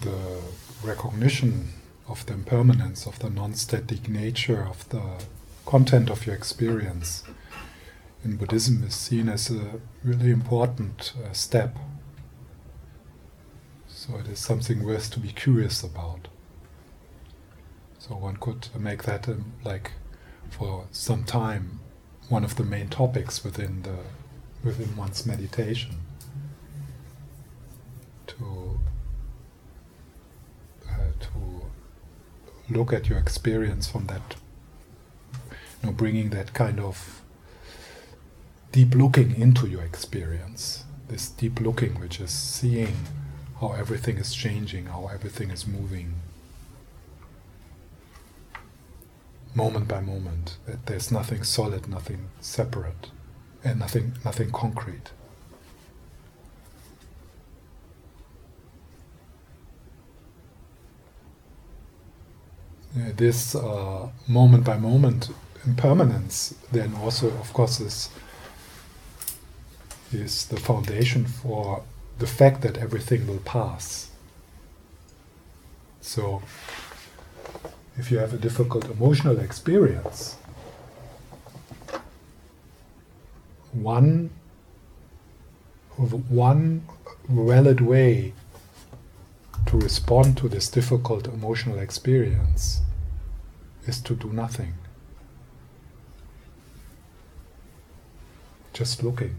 the recognition of the impermanence, of the non static nature of the content of your experience in Buddhism is seen as a really important uh, step. So it is something worth to be curious about. So one could make that um, like for some time one of the main topics within the within one's meditation. To uh, to look at your experience from that, you know, bringing that kind of deep looking into your experience. This deep looking, which is seeing how everything is changing, how everything is moving, moment by moment. That there's nothing solid, nothing separate, and nothing, nothing concrete. This uh, moment by moment impermanence then also, of course, is is the foundation for the fact that everything will pass. So, if you have a difficult emotional experience, one one valid way to respond to this difficult emotional experience is to do nothing. Just looking.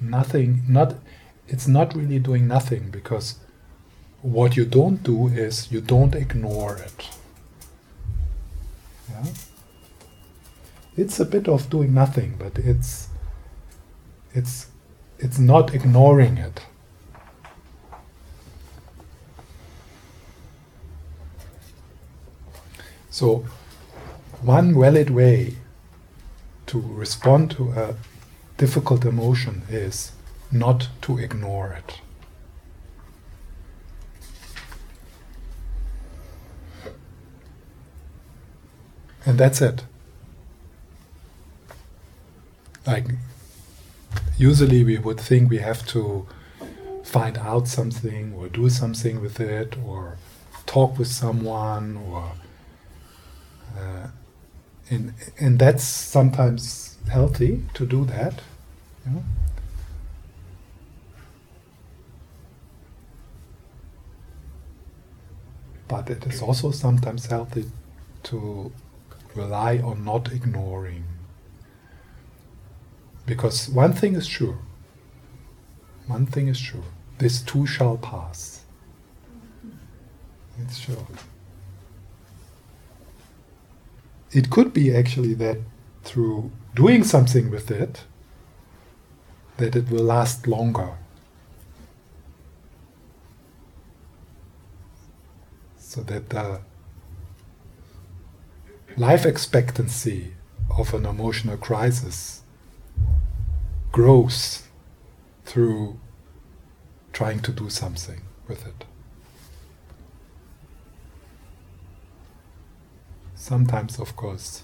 Nothing, not, it's not really doing nothing because what you don't do is you don't ignore it. Yeah? It's a bit of doing nothing, but it's it's it's not ignoring it. So, one valid way to respond to a difficult emotion is not to ignore it. And that's it. Like, usually we would think we have to find out something or do something with it or talk with someone or uh, and, and that's sometimes healthy to do that you know? but it is also sometimes healthy to rely on not ignoring. Because one thing is sure. One thing is sure. This too shall pass. It's sure. It could be actually that through doing something with it, that it will last longer. So that the life expectancy of an emotional crisis grows through trying to do something with it. Sometimes, of course,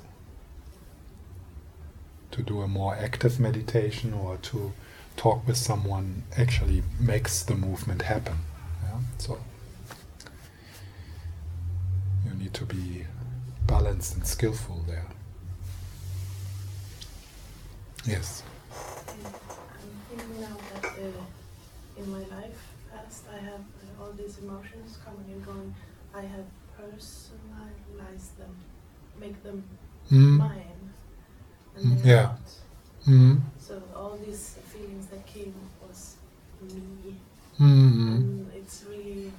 to do a more active meditation or to talk with someone actually makes the movement happen. Yeah? So you need to be balanced and skillful there. Yes. Now that uh, in my life past I have uh, all these emotions coming and going. I have personalized them, make them Mm. mine, and Mm, yeah. not. Mm. So all these feelings that came was me, Mm. and it's really,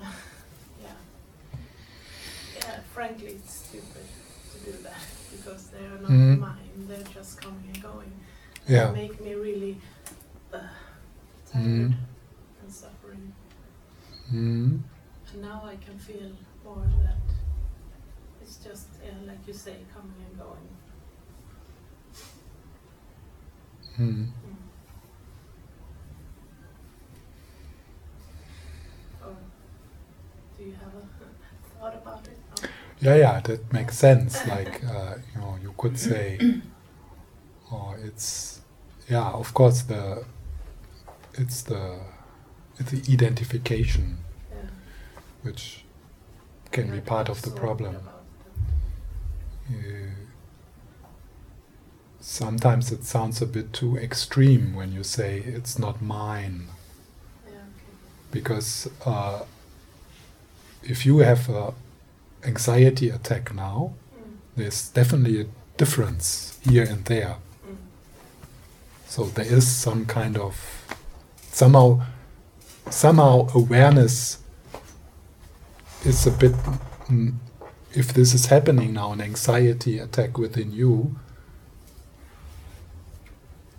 yeah, yeah. Frankly, it's stupid to do that because they are not mine. They're just coming. Yeah. Make me really uh, tired Mhm. and suffering. Mm. And now I can feel more that it's just, yeah, like you say, coming and going. Mm. Mm. Or do you have a thought about it? Yeah, yeah, that makes sense. Like, uh, you know, you could say, oh, it's yeah, of course the it's the it's the identification Yeah. which can be part of the problem. sometimes it sounds a bit too extreme when you say it's not mine. Yeah, okay. because uh, if you have a anxiety attack now, Mm. there's definitely a difference here and there. So there is some kind of somehow somehow awareness is a bit mm, if this is happening now an anxiety attack within you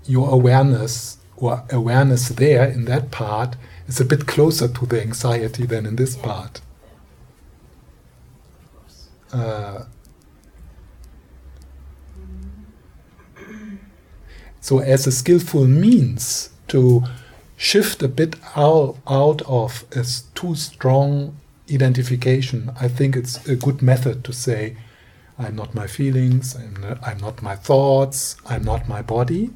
your awareness or awareness there in that part is a bit closer to the anxiety than in this part. Uh, So, as a skillful means to shift a bit out, out of a too strong identification, I think it's a good method to say, I'm not my feelings, I'm not, I'm not my thoughts, I'm not my body.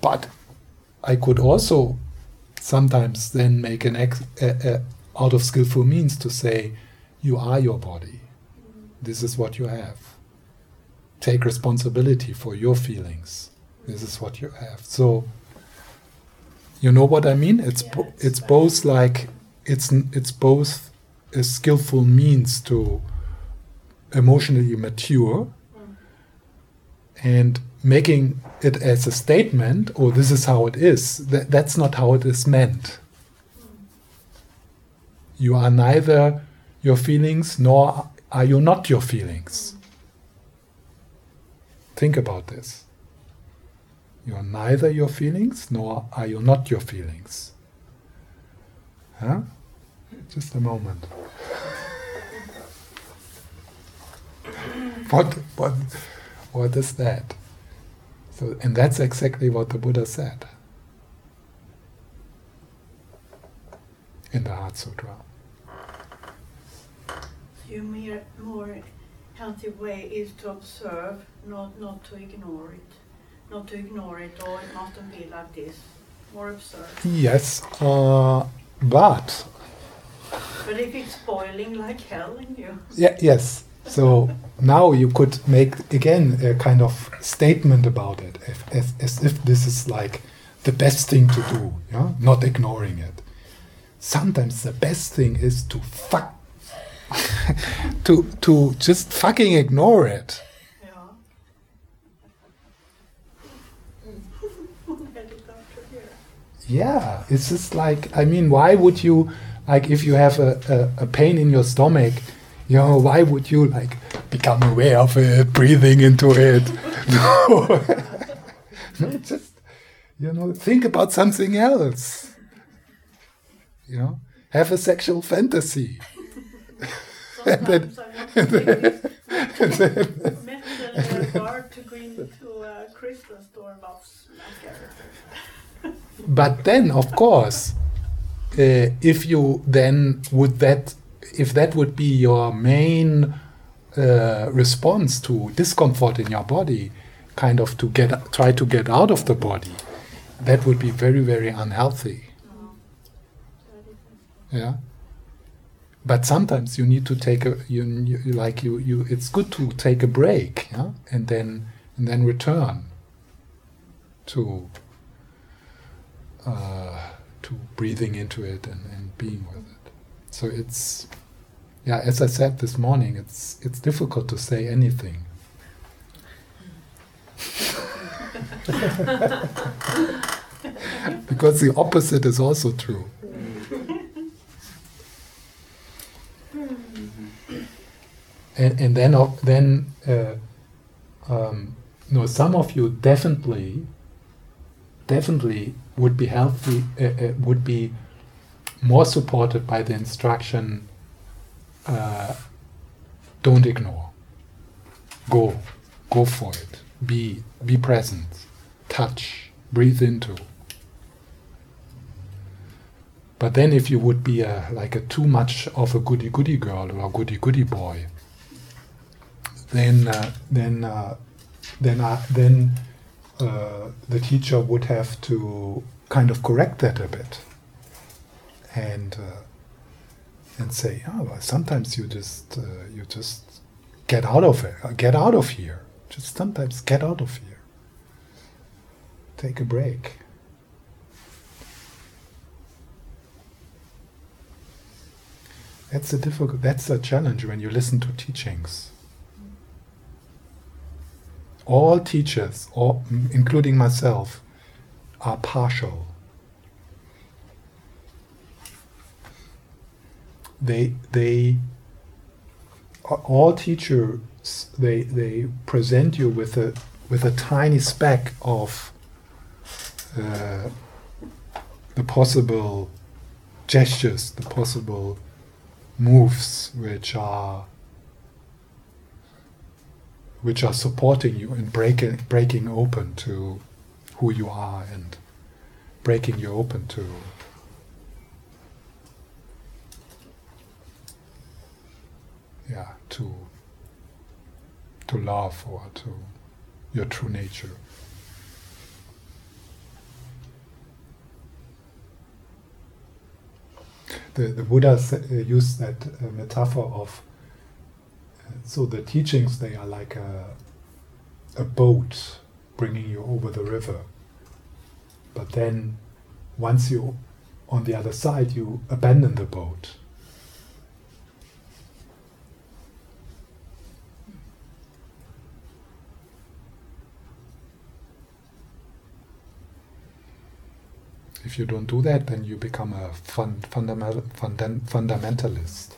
But I could also sometimes then make an ex, a, a, out of skillful means to say, you are your body. This is what you have take responsibility for your feelings. This is what you have. So, you know what I mean? It's Yeah, it's it's both like it's it's both a skillful means to emotionally mature Mm. and making it as a statement or this is how it is that, that's not how it is meant you are neither your feelings nor are you not your feelings think about this. You are neither your feelings nor are you not your feelings. Huh? Just a moment. What what what is that? So and that's exactly what the buddha said in the heart sutra. Your mere, more healthy way is to observe, not not to ignore it, not to ignore it or it mustn't be like this. More observe. yes uh, but But if it's boiling like hell in you, Yeah, yes. So now you could make again a kind of statement about it, if, as, as if this is like the best thing to do, yeah? not ignoring it. Sometimes the best thing is to fuck, to to just fucking ignore it. yeah. Get it out of here. Yeah, it's just like I mean, why would you like if you have a, a, a pain in your stomach, you know, why would you like become aware of it, breathing into it? No, no, just you know, think about something else. You know, have a sexual fantasy. And then- Sometimes I'm not thinking met a bar to go crystal store about smack. But then, of course, uh, if you then would that, if that would be your main uh, response to discomfort in your body, kind of to get try to get out of the body, that would be very very unhealthy. Yeah. But sometimes you need to take a you, you like you you it's good to take a break, yeah, and then and then return to uh, to breathing into it and, and being with it. So it's yeah, as I said this morning, it's it's difficult to say anything. because the opposite is also true. And and then then uh, um, no, some of you definitely definitely would be healthy uh, uh, would be more supported by the instruction uh, don't ignore. Go go for it. Be be present. Touch breathe into. But then if you would be a like a too much of a goody goody girl or a goody goody boy then uh, then uh, then uh, then uh, the teacher would have to kind of correct that a bit and uh, and say, oh, well, sometimes you just you just get out of it, get out of here. Just sometimes get out of here. Take a break. That's a difficult. That's a challenge when you listen to teachings. All teachers, all, including myself, are partial. They they all teachers they they present you with a with a tiny speck of uh, the possible gestures, the possible moves which are which are supporting you and breaking breaking open to who you are and breaking you open to yeah to to love or to your true nature. The, the Buddha uh, used that uh, metaphor of so the teachings they are like a, a boat bringing you over the river but then once you're on the other side you abandon the boat If you don't do that, then you become a fund, fundamental, fundamentalist.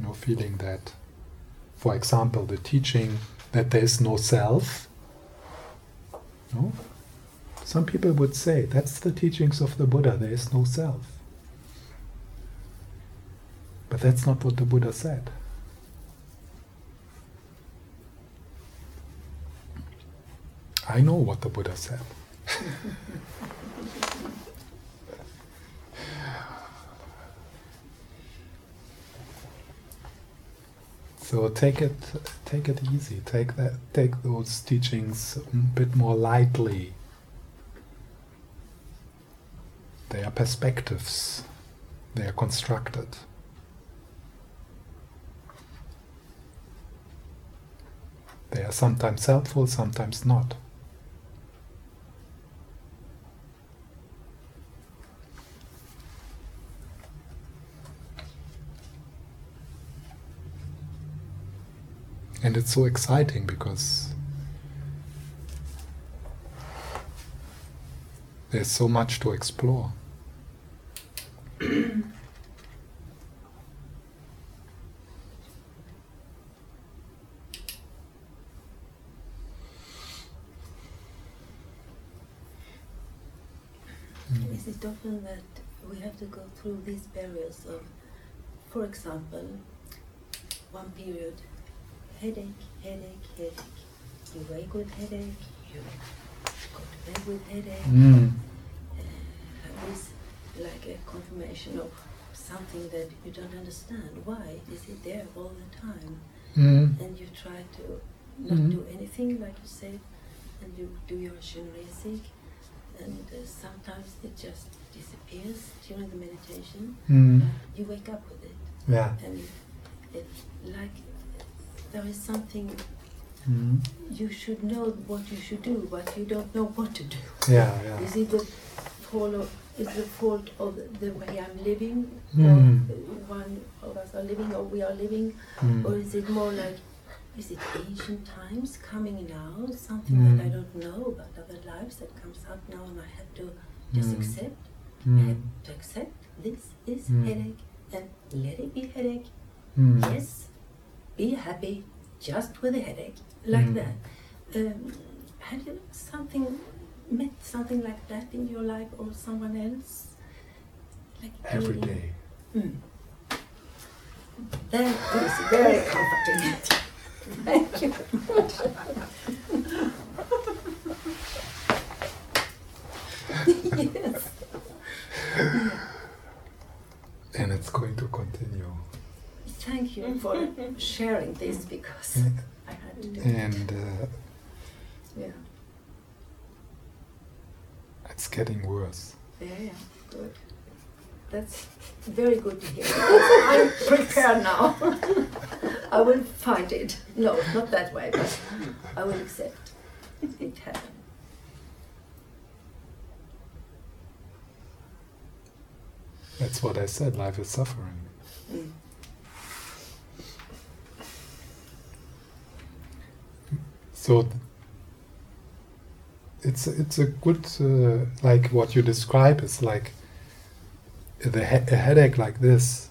You know, feeling that, for example, the teaching that there is no self. No? Some people would say that's the teachings of the Buddha, there is no self. But that's not what the Buddha said. I know what the Buddha said. So take it, take it easy. Take that, take those teachings a bit more lightly. They are perspectives. They are constructed. They are sometimes helpful, sometimes not. And it's so exciting because there's so much to explore. Is it often that we have to go through these barriers of, for example, one period headache, headache, headache. You wake with headache, you go to bed with headache. Mm. Uh, this like a confirmation of something that you don't understand. Why is it there all the time? Mm. And you try to not Mm. do anything, like you said, and you do your Shinrei and uh, sometimes it just disappears during the meditation. Mm. You wake up with it, Yeah. and it, it like there is something Mm. you should know what you should do, but you don't know what to do. Yeah, yeah. Is it the fault of, is the fault of the way I'm living, Mm. one of us are living, or we are living, Mm. or is it more like, is it ancient times coming now, something that I Mm. don't know about other lives that comes up now, and I have to just Mm. accept, I Mm. have to accept this is Mm. headache, and let it be headache. Mm. Yes, be happy just with a headache, like Mm. that. Um, have you something met something like that in your life or someone else? Like Every doing- day. Mm. That is very comforting. Thank you. yes. And it's going to continue. Thank you for sharing this because I had to do it. And uh, Yeah. It's getting worse. Yeah, yeah, good. That's very good to hear. I'm prepared now. I will find it. No, not that way, but I will accept it happened. That's what I said. Life is suffering. Mm. So it's it's a good uh, like what you describe is like the he- a headache like this.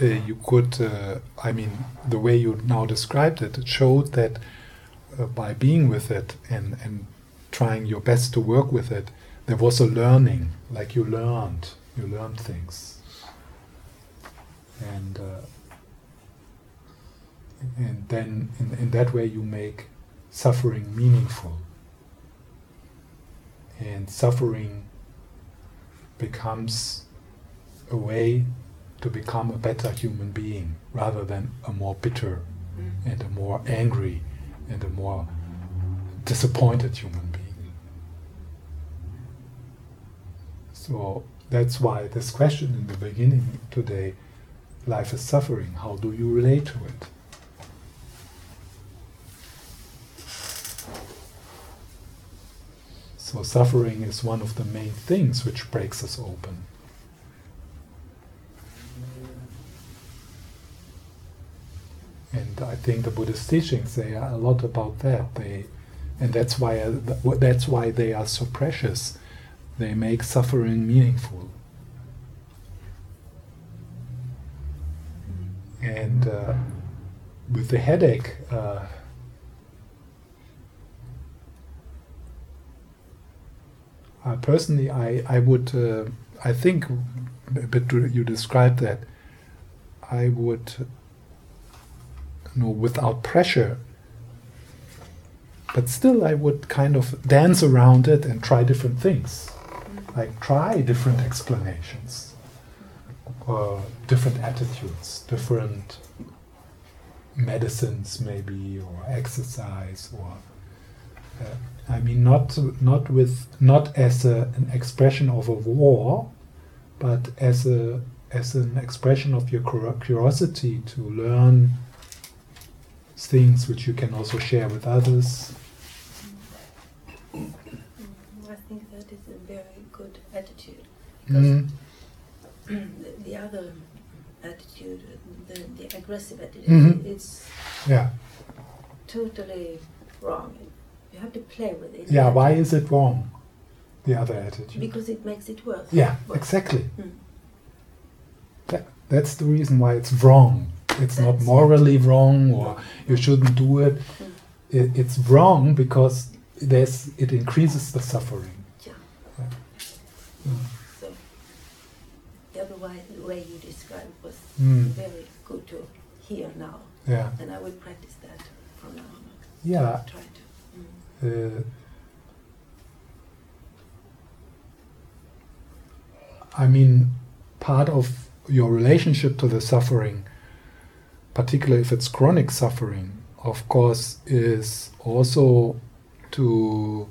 Uh, you could, uh, I mean, the way you now described it, it showed that uh, by being with it and, and trying your best to work with it, there was a learning, like you learned, you learned things. And, uh, and then in, in that way you make suffering meaningful. And suffering becomes a way to become a better human being rather than a more bitter and a more angry and a more disappointed human being. So that's why this question in the beginning today life is suffering, how do you relate to it? So, suffering is one of the main things which breaks us open. And I think the Buddhist teachings say a lot about that. They, and that's why that's why they are so precious. They make suffering meaningful. And uh, with the headache, uh, personally, I I would uh, I think, but you described that. I would you know, without pressure. But still, I would kind of dance around it and try different things. Like, try different explanations, or different attitudes, different medicines, maybe, or exercise, or uh, I mean, not not with not as a, an expression of a war, but as a as an expression of your curiosity to learn things which you can also share with others. Mm, I think that is a very good attitude. Mm. the, the other attitude, the, the aggressive attitude, Mhm. it's Yeah, totally wrong. You have to play with it. yeah. Why is it wrong? The other attitude. Because it makes it worse. Yeah, worse. exactly. Mm. That, that's the reason why it's wrong. It's not morally wrong, or you shouldn't do it. Mm. it it's wrong because there's it increases the suffering. Yeah. Yeah. Mm. So the other way, you described was Mm. very good to hear now, Yeah, and I will practice that from now on. yeah. Try to. Mm. Uh, I mean, part of your relationship to the suffering, particularly if it's chronic suffering, of course, is also to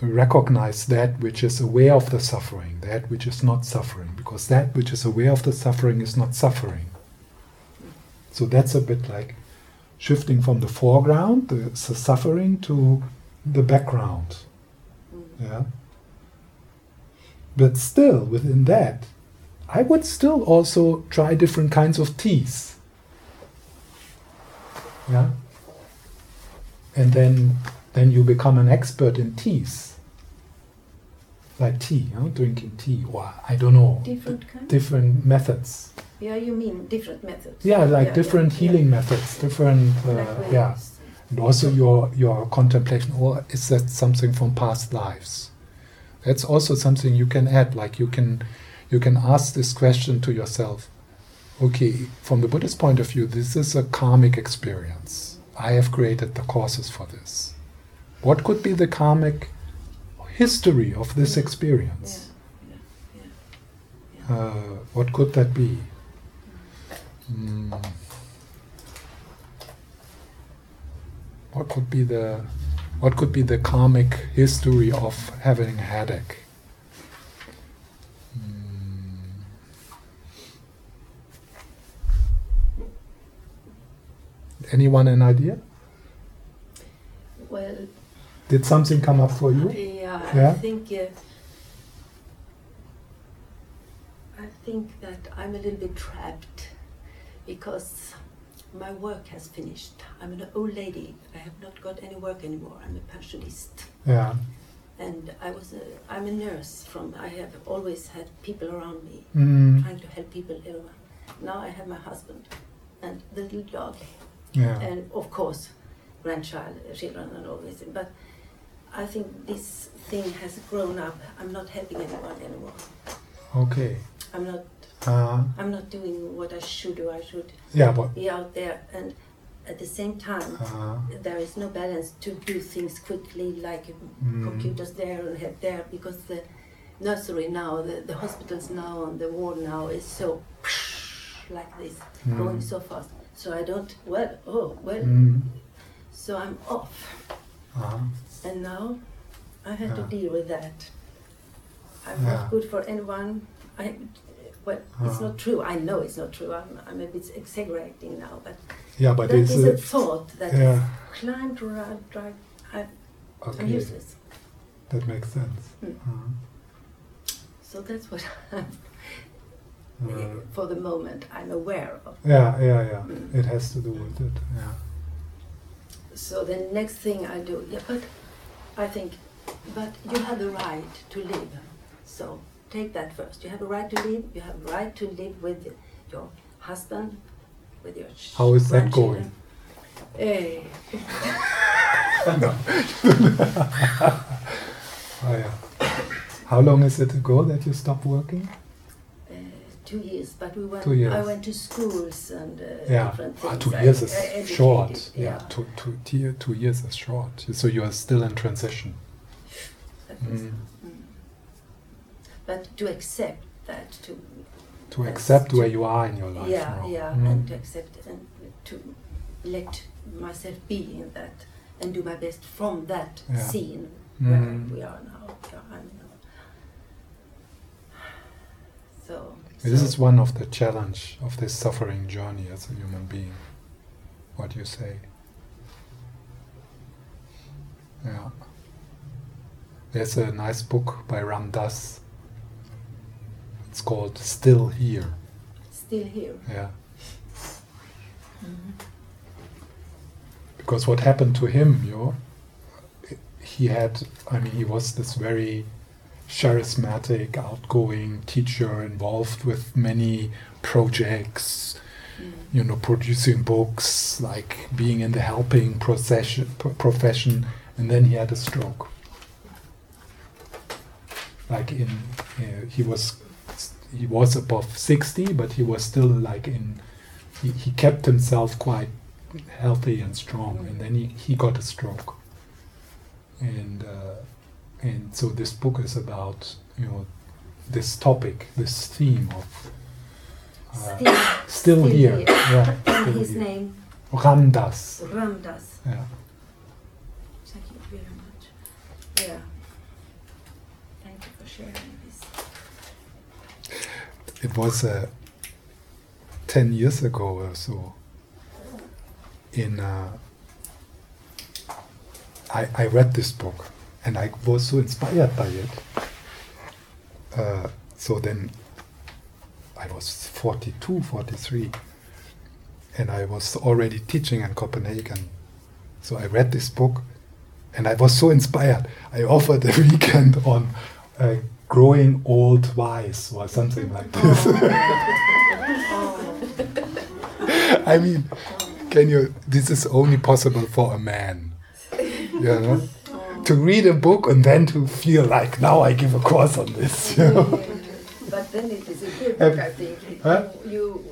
recognize that which is aware of the suffering, that which is not suffering, because that which is aware of the suffering is not suffering. So that's a bit like shifting from the foreground, the, the suffering, to the background. Yeah. But still, within that, I would still also try different kinds of teas. Yeah. And then, then you become an expert in teas. Like tea, you know, drinking tea, or I don't know, Different kind. different methods. yeah, you mean different methods. Yeah, like Yeah, different yeah, healing yeah. methods, different, uh, Like yeah. And also your your contemplation, or is that something from past lives? That's also something you can add. Like you can you can ask this question to yourself. Okay, from the Buddhist point of view, this is a karmic experience. I have created the causes for this. What could be the karmic history of this experience? Yeah, yeah, yeah. Uh, what could that be? Mm. what could be the what could be the karmic history of having a headache? Hmm. Anyone an idea? Well, Did something come up for you? yeah, Yeah? I think uh, I think that I'm a little bit trapped because my work has finished. I'm an old lady. I have not got any work anymore. I'm a pensionist. Yeah. And I was a, I'm a nurse from, I have always had people around me, Mm. trying to help people ill. Now I have my husband and the little dog Yeah. and of course grandchild children and all this but i think this thing has grown up. I'm not helping anyone anymore. Okay. i'm not Uh, i'm not doing what i should do i should yeah, but be out there. And at the same time uh, there is no balance to do things quickly like Mm. computers there and head there because the nursery now the, the hospitals now and the ward now is so like this Mm. going so fast. So i don't well oh well. Mm, so i'm off. Uh, And now I have to deal with that. I'm Yeah. not good for anyone. I, well, it's Uh. not true. I know it's not true. I'm, I'm a bit exaggerating now, but yeah, but that it's is a uh, thought that yeah. climbed around. Drag, I, I'm Okay, useless. that makes sense. Mm. Uh, So that's what I'm, uh, for the moment I'm aware of. yeah, yeah, yeah. Mm. It has to do with it. Yeah. So the next thing I do, yeah, but I think, but you have the right to live. So take that first. You have a right to live. You have a right to live with your husband, with your How is that going? Eh, no. oh, yeah. How long is it ago that you stopped working? Two years, but we went. Two years. I went to schools and uh, Yeah. different Ah, things. two I- years is I short. Yeah, Yeah, two, two, two, two years is short. So you are still in transition. Mm. mm. But to accept that, to To accept to- where you are in your life yeah, now. yeah, Mm. and to accept and to let myself be in that and do my best from that Yeah. scene where Mm. we are now. yeah, I'm now. So, This is one of the challenge of this suffering journey as a human being. What you say. Yeah. There's a nice book by Ram Dass. It's called Still Here. still here. Yeah. Mm-hmm. Because what happened to him, you know, he had, I mean, he was this very charismatic, outgoing teacher involved with many projects, Mm. you know, producing books, like being in the helping procession, profession, and then he had a stroke. Like in, uh, he was, he was above sixty, but he was still like in, he, he kept himself quite healthy and strong, and then he, he got a stroke. And uh, and so this book is about you know this topic, this theme of uh, Still, still, still here. here. Yeah, and still his here. name Ram Dass. Ramdas. Yeah. Thank you very much. Yeah. Thank you for sharing this. It was uh, ten years ago or so. In uh, I I read this book and I was so inspired by it. Uh, so then I was 42, 43, and I was already teaching in Copenhagen. So I read this book, and I was so inspired. I offered a weekend on uh, growing old wise or something like this. I mean, can you? This is only possible for a man. You know, to read a book and then to feel like now I give a course on this. You know? But then it is a good book, I think. It- huh? You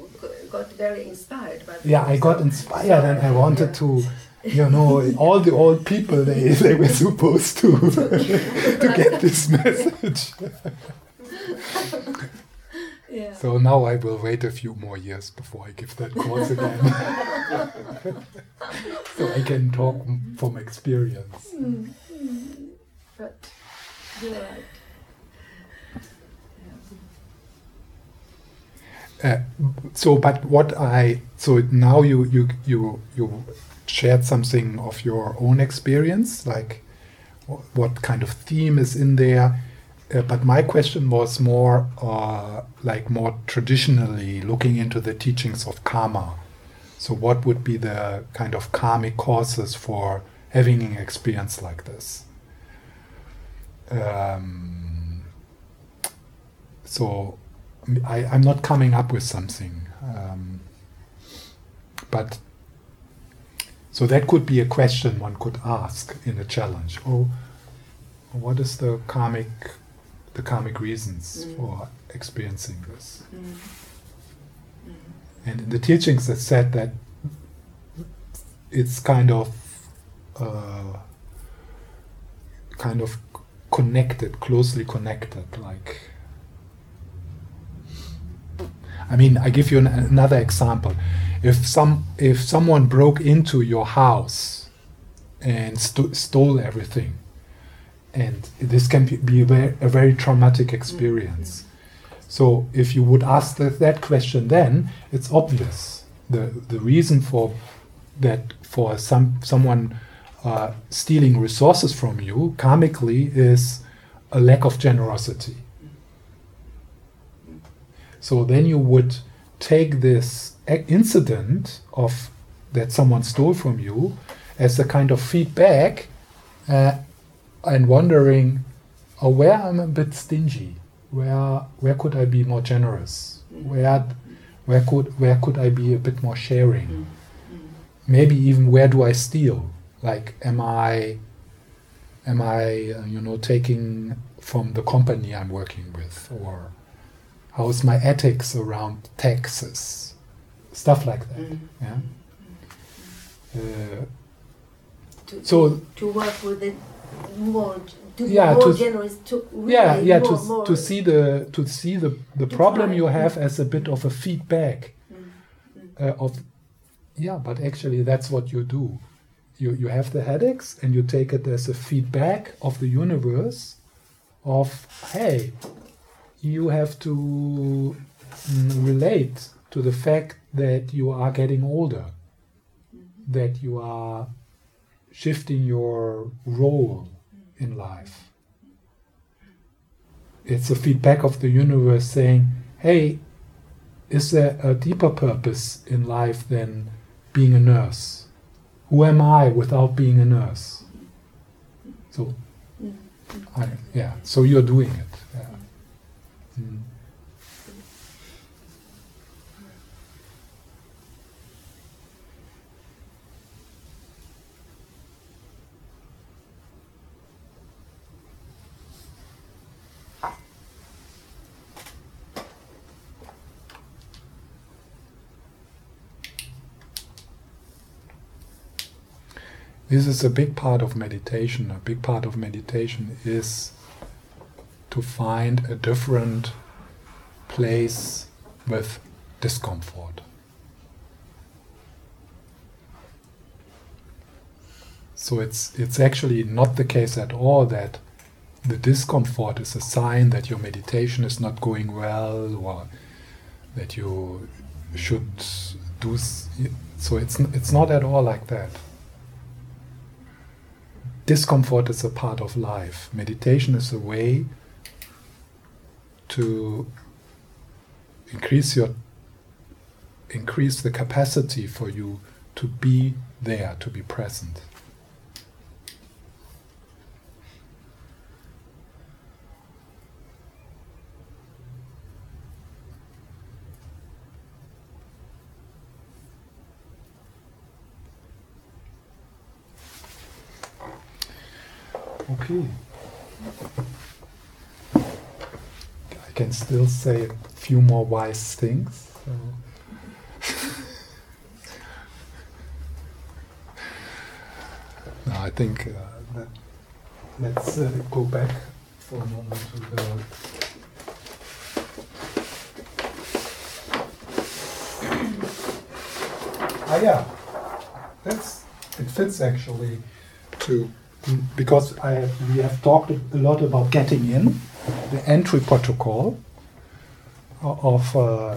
got very inspired. But yeah, I got inspired and I wanted to, you know, all the old people they they were supposed to to get this message. Yeah. So now I will wait a few more years before I give that course again. so I can talk from experience. Mm. But you're right. Uh, so, but what I so now you you you you shared something of your own experience, like what kind of theme is in there. Uh, but my question was more uh, like more traditionally looking into the teachings of karma. So, what would be the kind of karmic causes for having an experience like this? Um, so, I, I'm not coming up with something. Um, but so that could be a question one could ask in a challenge. Oh, what is the karmic, the karmic reasons Mm. for experiencing this? Mm. Mm. And in the teachings, it said that it's kind of, uh, kind of connected, closely connected, like. I mean, I give you an, another example. If some if someone broke into your house and sto- stole everything, and this can be, a, very, a very traumatic experience. So if you would ask that, that question, then it's obvious the the reason for that for some someone uh, stealing resources from you karmically is a lack of generosity. So then you would take this incident of that someone stole from you as a kind of feedback uh, and wondering, oh, where I'm a bit stingy, where where could I be more generous, where where could where could I be a bit more sharing, maybe even where do I steal? Like, am I am I uh, you know taking from the company I'm working with? Or how's my ethics around taxes? Stuff like that Mm. yeah? Uh, To, so to work with it more, to be Yeah, more to- generous, to really yeah yeah more, to, more, to see the to see the the To problem try. you have as a bit of a feedback Mm, uh, of yeah but actually that's what you do you you have the headaches and you take it as a feedback of the universe of hey you have to mm, relate to the fact that you are getting older that you are shifting your role in life it's a feedback of the universe saying hey is there a deeper purpose in life than being a nurse? Who am I without being a nurse? So, mm, I, yeah, so you're doing it. Yeah. Mm. This is a big part of meditation. A big part of meditation is to find a different place with discomfort. So it's it's actually not the case at all that the discomfort is a sign that your meditation is not going well or that you should do so it's it's not at all like that discomfort is a part of life. Meditation is a way to increase your increase the capacity for you to be there, to be present. say a few more wise things. So. no, I think uh, that, let's uh, go back for a moment to the. ah, yeah, that's it fits actually to because I we have talked a lot about getting in the entry protocol of uh, uh,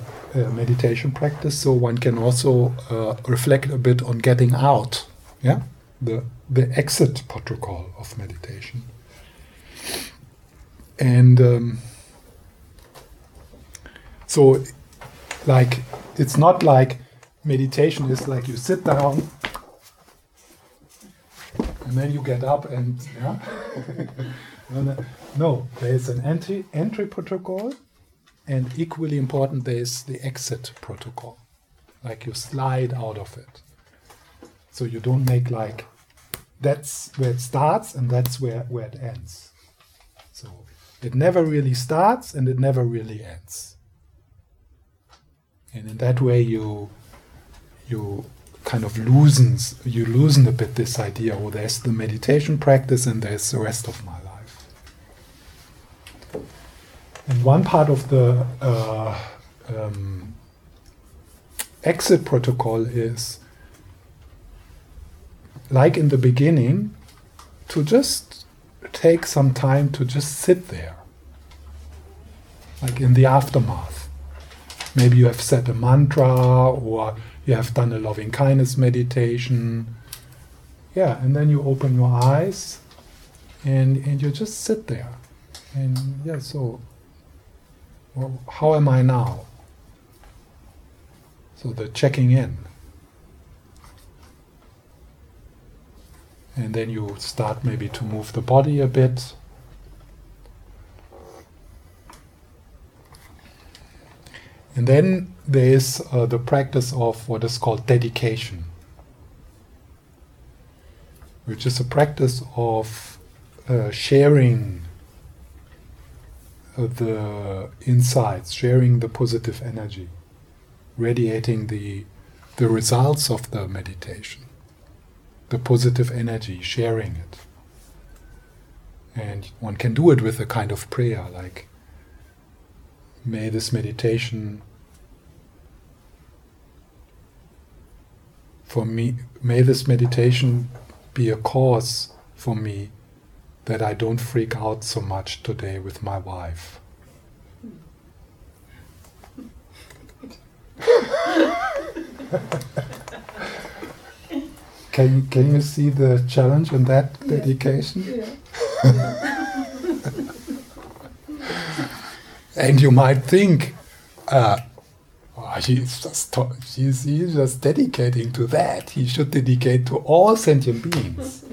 meditation practice. So one can also uh, reflect a bit on getting out. Yeah, the the exit protocol of meditation. And um, so, like, it's not like meditation is like you sit down and then you get up and yeah. no, no, no, there is an entry entry protocol, and equally important, there is the exit protocol. Like you slide out of it, so you don't make like that's where it starts and that's where where it ends. So it never really starts and it never really ends. And in that way, you you kind of loosens you loosen a bit this idea. Oh, there's the meditation practice and there's the rest of my life. And one part of the uh, um, exit protocol is like in the beginning, to just take some time to just sit there, like in the aftermath. Maybe you have said a mantra or you have done a loving kindness meditation. Yeah, and then you open your eyes and, and you just sit there. And yeah, so how am I now? So the checking in. And then you start maybe to move the body a bit. And then there is uh, the practice of what is called dedication, which is a practice of uh, sharing the insights, sharing the positive energy, radiating the, the results of the meditation the positive energy, sharing it. And one can do it with a kind of prayer, like, may this meditation for me, may this meditation be a cause for me that I don't freak out so much today with my wife. Can, can you see the challenge in that dedication? Yeah. and you might think, uh, oh, he's, just he's, he's just dedicating to that. He should dedicate to all sentient beings.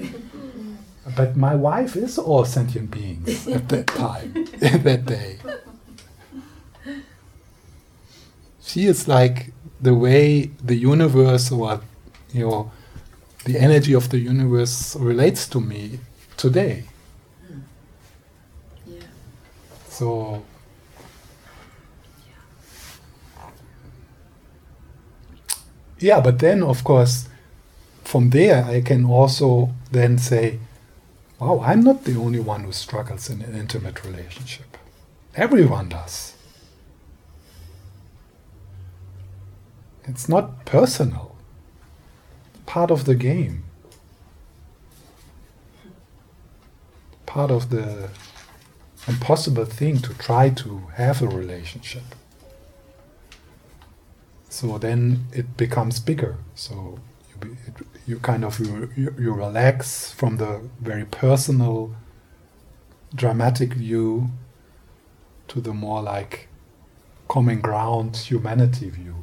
But my wife is all sentient beings at that time, that day. She is like the way the universe or, you know, the energy of the universe relates to me today. Hmm. Yeah. So yeah, but then of course from there I can also then say, wow, I'm not the only one who struggles in an intimate relationship. Everyone does. It's not personal part of the game, part of the impossible thing to try to have a relationship. So then it becomes bigger. So it, you kind of you, you relax from the very personal, dramatic view to the more like common ground humanity view.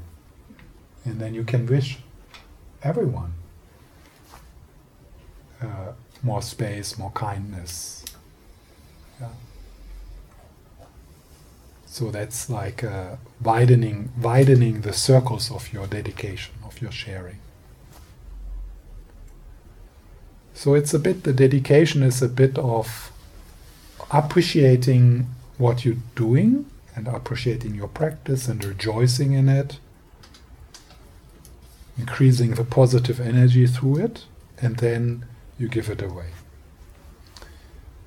And then you can wish everyone. Uh, more space, more kindness. Yeah. So that's like uh, widening, widening the circles of your dedication, of your sharing. So it's a bit, the dedication is a bit of appreciating what you're doing and appreciating your practice and rejoicing in it increasing the positive energy through it, and then you give it away.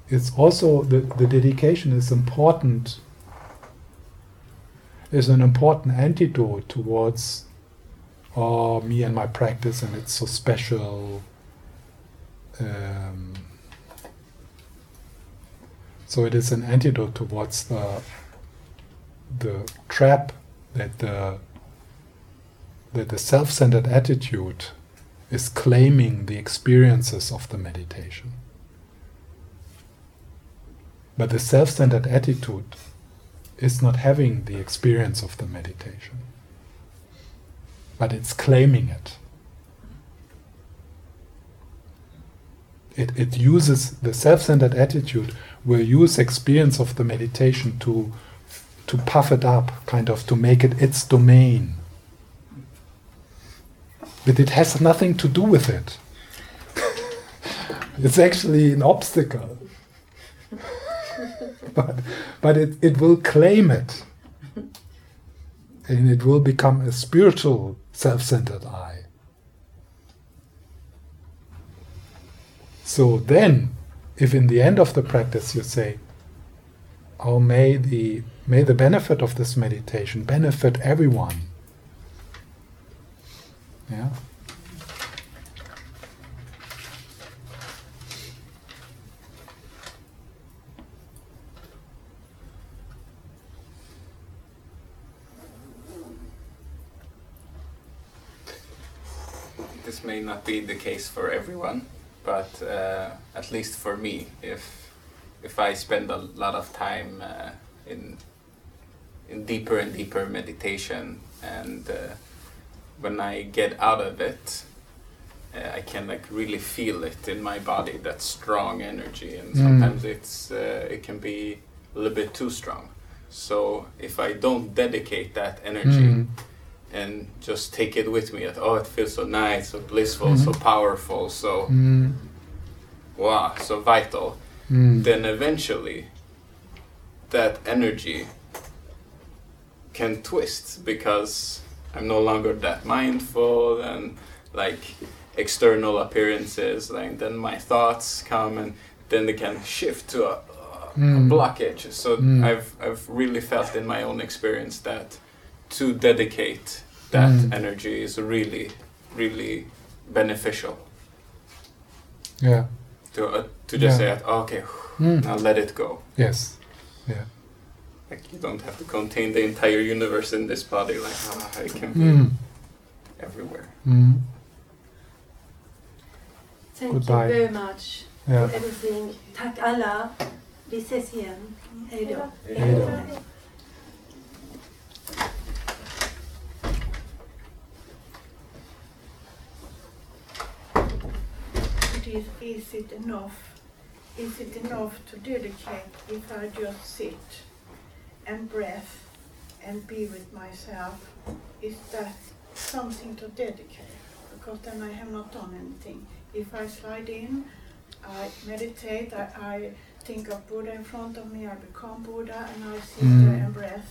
It's also the, the dedication is important, is an important antidote towards oh, me and my practice, and it's so special. Um, so it is an antidote towards the the trap that the that the self-centered attitude is claiming the experiences of the meditation. But the self-centered attitude is not having the experience of the meditation. But it's claiming it. It, it uses the self-centered attitude will use experience of the meditation to to puff it up, kind of to make it its domain. But it has nothing to do with it. it's actually an obstacle. but but it, it will claim it. And it will become a spiritual self centered I. So then, if in the end of the practice you say, Oh, may the may the benefit of this meditation benefit everyone. Yeah. This may not be the case for everyone, but uh, at least for me, if if I spend a lot of time uh, in in deeper and deeper meditation, and uh, when I get out of it, uh, I can like really feel it in my body. That strong energy, and Mm. sometimes it's uh, it can be a little bit too strong. So if I don't dedicate that energy Mm. And just take it with me, that oh, it feels so nice, so blissful, so Mhm. powerful, so Mm. wow, so vital, Mm. then eventually that energy can twist because I'm no longer that mindful and like external appearances, like then my thoughts come and then they can shift to a, a Mm. blockage. So Mm. I've I've really felt in my own experience that to dedicate that Mm. energy is really really beneficial Yeah. to uh, to just Yeah. say that okay Mm. now let it go Yes. Yeah. like you don't have to contain the entire universe in this body like ah, it can be Mm. everywhere Mm. Thank Goodbye. you very much Yeah. for everything. Tack alla. Vi ses igen. Hej då. Hej då. Is, is it enough? Is it enough to dedicate if I just sit and breath and be with myself? Is that something to dedicate? Because then I have not done anything. If I slide in, I meditate, I, I think of Buddha in front of me, I become Buddha and I sit Mm. there and breath.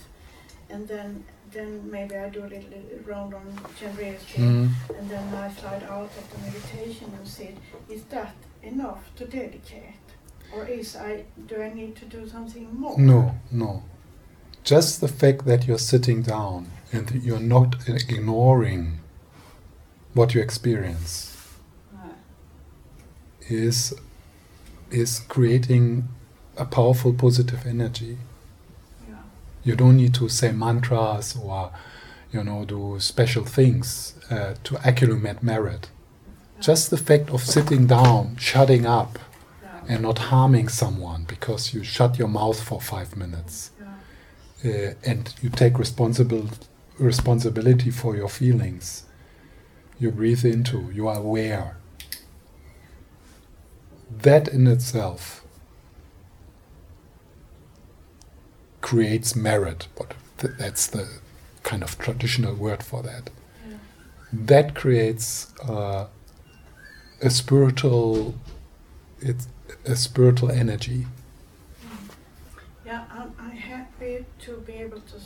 And then then maybe I do a little round on generosity Mm. and then I slide out of the meditation and sit. Is that enough to dedicate? Or is I do I need to do something more? No, no. Just the fact that you're sitting down and that you're not ignoring what you experience is is creating a powerful positive energy. You don't need to say mantras or you know do special things uh, to accumulate merit. Just the fact of sitting down, shutting up, and not harming someone because you shut your mouth for five minutes uh, and you take responsible responsibility for your feelings. You breathe into, you are aware. That in itself creates merit, but th- that's the kind of traditional word for that. Yeah. That creates uh, a spiritual, it's a spiritual energy. Yeah, I'm, I'm happy to be able to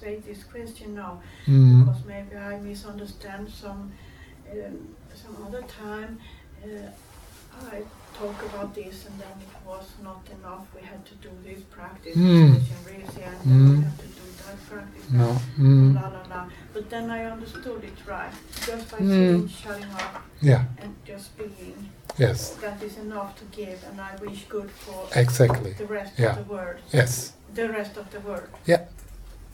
say this question now Mm. because maybe I misunderstand some um, some other time. Uh, I talk about this and then it was not enough. We had to do this practice, Mm. and then we Mm. have to do I practice No. Mm. La la la. But then I understood it right. Just by Mm. sitting, shutting up, Yeah. and just being, Yes. that is enough to give, and I wish good for Exactly. the rest Yeah. of the world. Yes. The rest of the world. Yeah.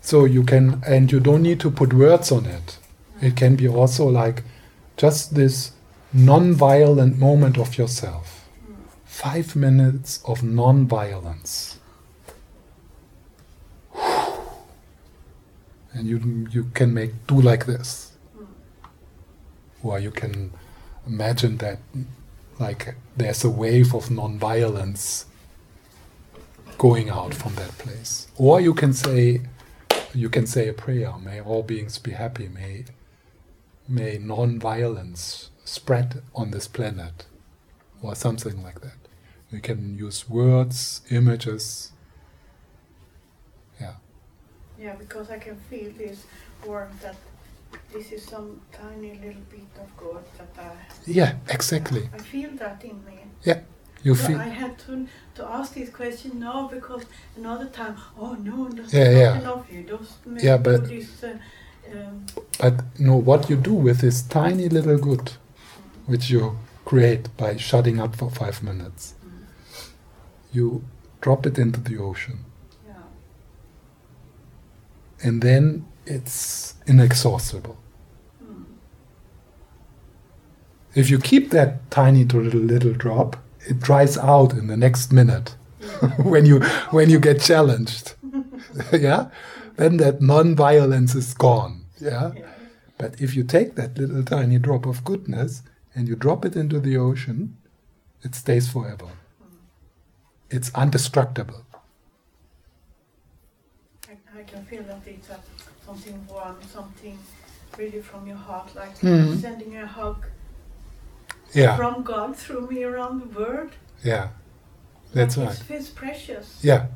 So you can, and you don't need to put words on it. It can be also like just this non-violent moment of yourself. Five minutes of non-violence. And you you can make do like this. Or you can imagine that like there's a wave of non-violence going out from that place. Or you can say you can say a prayer, may all beings be happy, may may non-violence spread on this planet, or something like that. You can use words, images. Yeah. Yeah, because I can feel this warmth that this is some tiny little bit of good that I, Yeah, exactly. I feel that in me. Yeah. You So feel I had to to ask this question now because another time, oh no, that's Yeah, not yeah. enough. You just Yeah, but- do this. Uh, um, but no what you do with this tiny little good which you create by shutting up for five minutes. You drop it into the ocean. yeah, and then it's inexhaustible. mm, If you keep that tiny to little little drop, it dries out in the next minute when you when you get challenged. yeah, then that non-violence is gone. Yeah, yeah, but if you take that little tiny drop of goodness and you drop it into the ocean, it stays forever. It's indestructible. I, I can feel that it's something warm, something really from your heart, like Mhm. sending a hug Yeah, from God through me around the world. yeah, that's Like right. It feels precious. Yeah,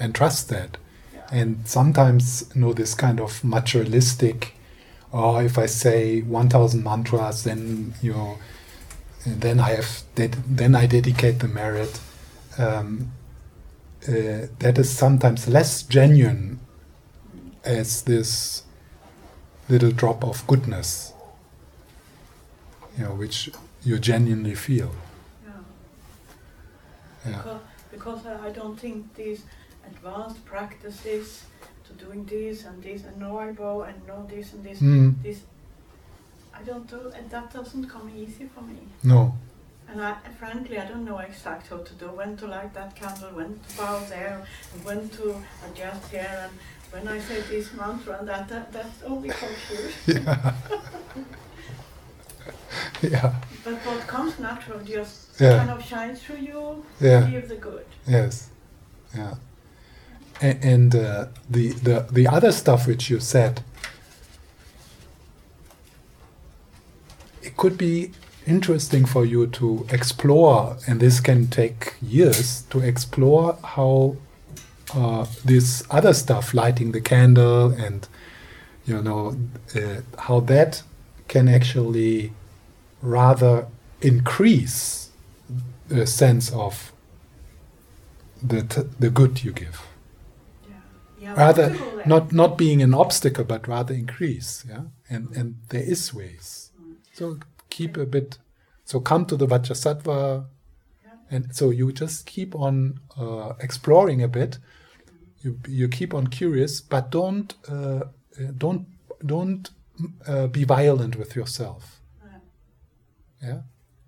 and trust that. Yeah. And sometimes, you know, this kind of materialistic, oh, if I say 1,000 mantras, then, you know, then I have, then I dedicate the merit. Um, uh, that is sometimes less genuine as this little drop of goodness, you know, which you genuinely feel. Yeah. Yeah. Because, because I don't think these advanced practices to doing this and this and no eyebrow and no this and this, Mm, this, I don't do, and that doesn't come easy for me. no. And I, frankly, I don't know exactly how to do, when to light that candle, when to bow there, and when to adjust here, and when I say this mantra and that, that that's only confused. Yeah. yeah. But what comes natural just Yeah. kind of shines through you, Yeah. give the good. Yes. Yeah. A- And uh, the, the the other stuff which you said, it could be interesting for you to explore, and this can take years to explore how uh, this other stuff, lighting the candle, and you know uh, how that can actually rather increase the sense of the the good you give. Yeah, rather not not being an obstacle but rather increase yeah? And and there is ways. So keep a bit so come to the vajrasattva. And so you just keep on uh, exploring a bit. You you keep on curious but don't uh, uh, don't don't uh, be violent with yourself. Yeah. yeah?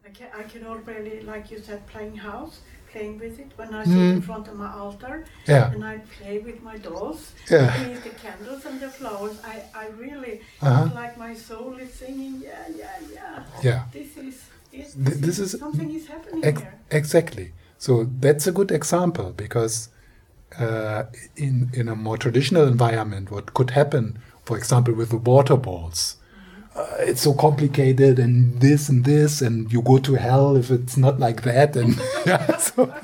I can, I can already, like you said, playing house, playing with it when I sit in Mm. front of my altar yeah and I play with my dolls, yeah the candles and the flowers. I, I really, Uh-huh. like my soul is singing, yeah, yeah, yeah. yeah This is, this, Th- this is- something is happening Ex- here. exactly. So that's a good example because uh, in in a more traditional environment, what could happen, for example, with the water balls, it's so complicated and this and this, and you go to hell if it's not like that, and yeah, so,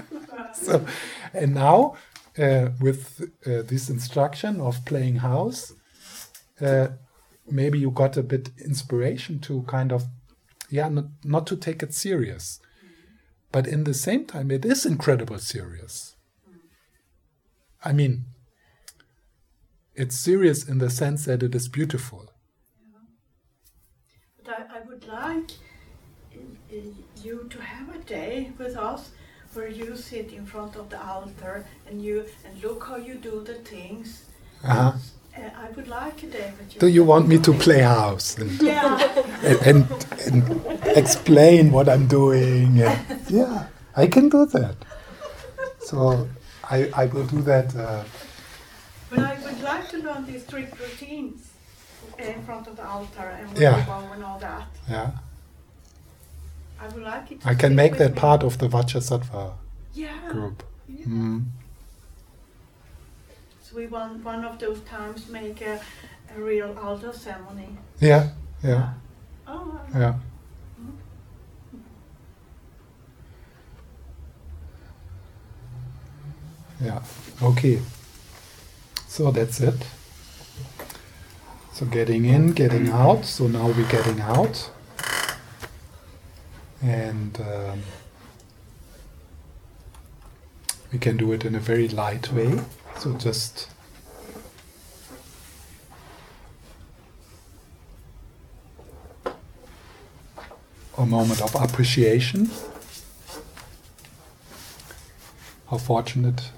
so and now uh, with uh, this instruction of playing house, uh, maybe you got a bit inspiration to kind of yeah not, not to take it serious but in the same time it is incredible serious i mean it's serious in the sense that it is beautiful. I, would like you to have a day with us where you sit in front of the altar and you and look how you do the things. Uh-huh. Uh, I would like a day with you. Do you want me to play house and, Yeah. and, and, and explain what I'm doing? Yeah, I can do that. So I, I will do that. Uh, But I would like to learn these strict routines in front of the altar and Yeah. bow and all that. yeah, I would like it. To I can make that me. part of the Vajrasattva Yeah. group. yeah. Mm. So we want one of those times make a, a real altar ceremony. Yeah, yeah, Oh. yeah. Yeah, okay. So that's it. So getting in, getting out. So now we're getting out. And um, we can do it in a very light way. So just a moment of appreciation. How fortunate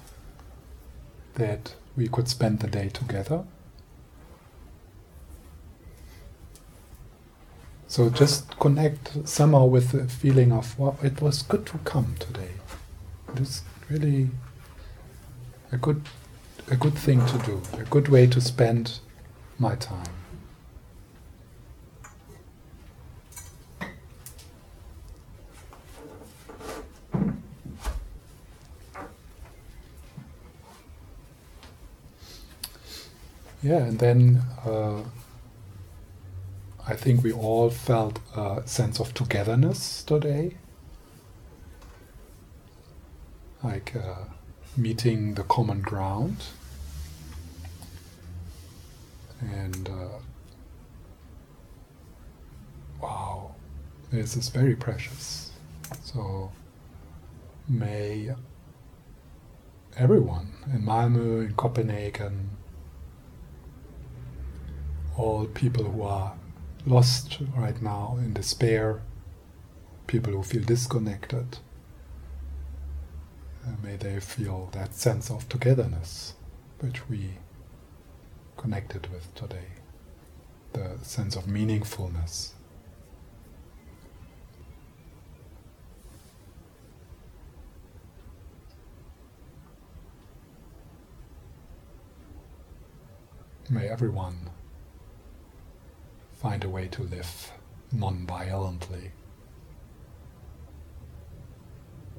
that we could spend the day together. So just connect somehow with the feeling of, well, it was good to come today. It is really a good, a good thing to do, a good way to spend my time. Yeah, and then uh, I think we all felt a sense of togetherness today. Like uh, meeting the common ground. And uh, wow, this is very precious. So may everyone in Malmö, in Copenhagen, all people who are lost right now in despair, people who feel disconnected. Uh, may they feel that sense of togetherness which we connected with today, the sense of meaningfulness. May everyone find a way to live non violently.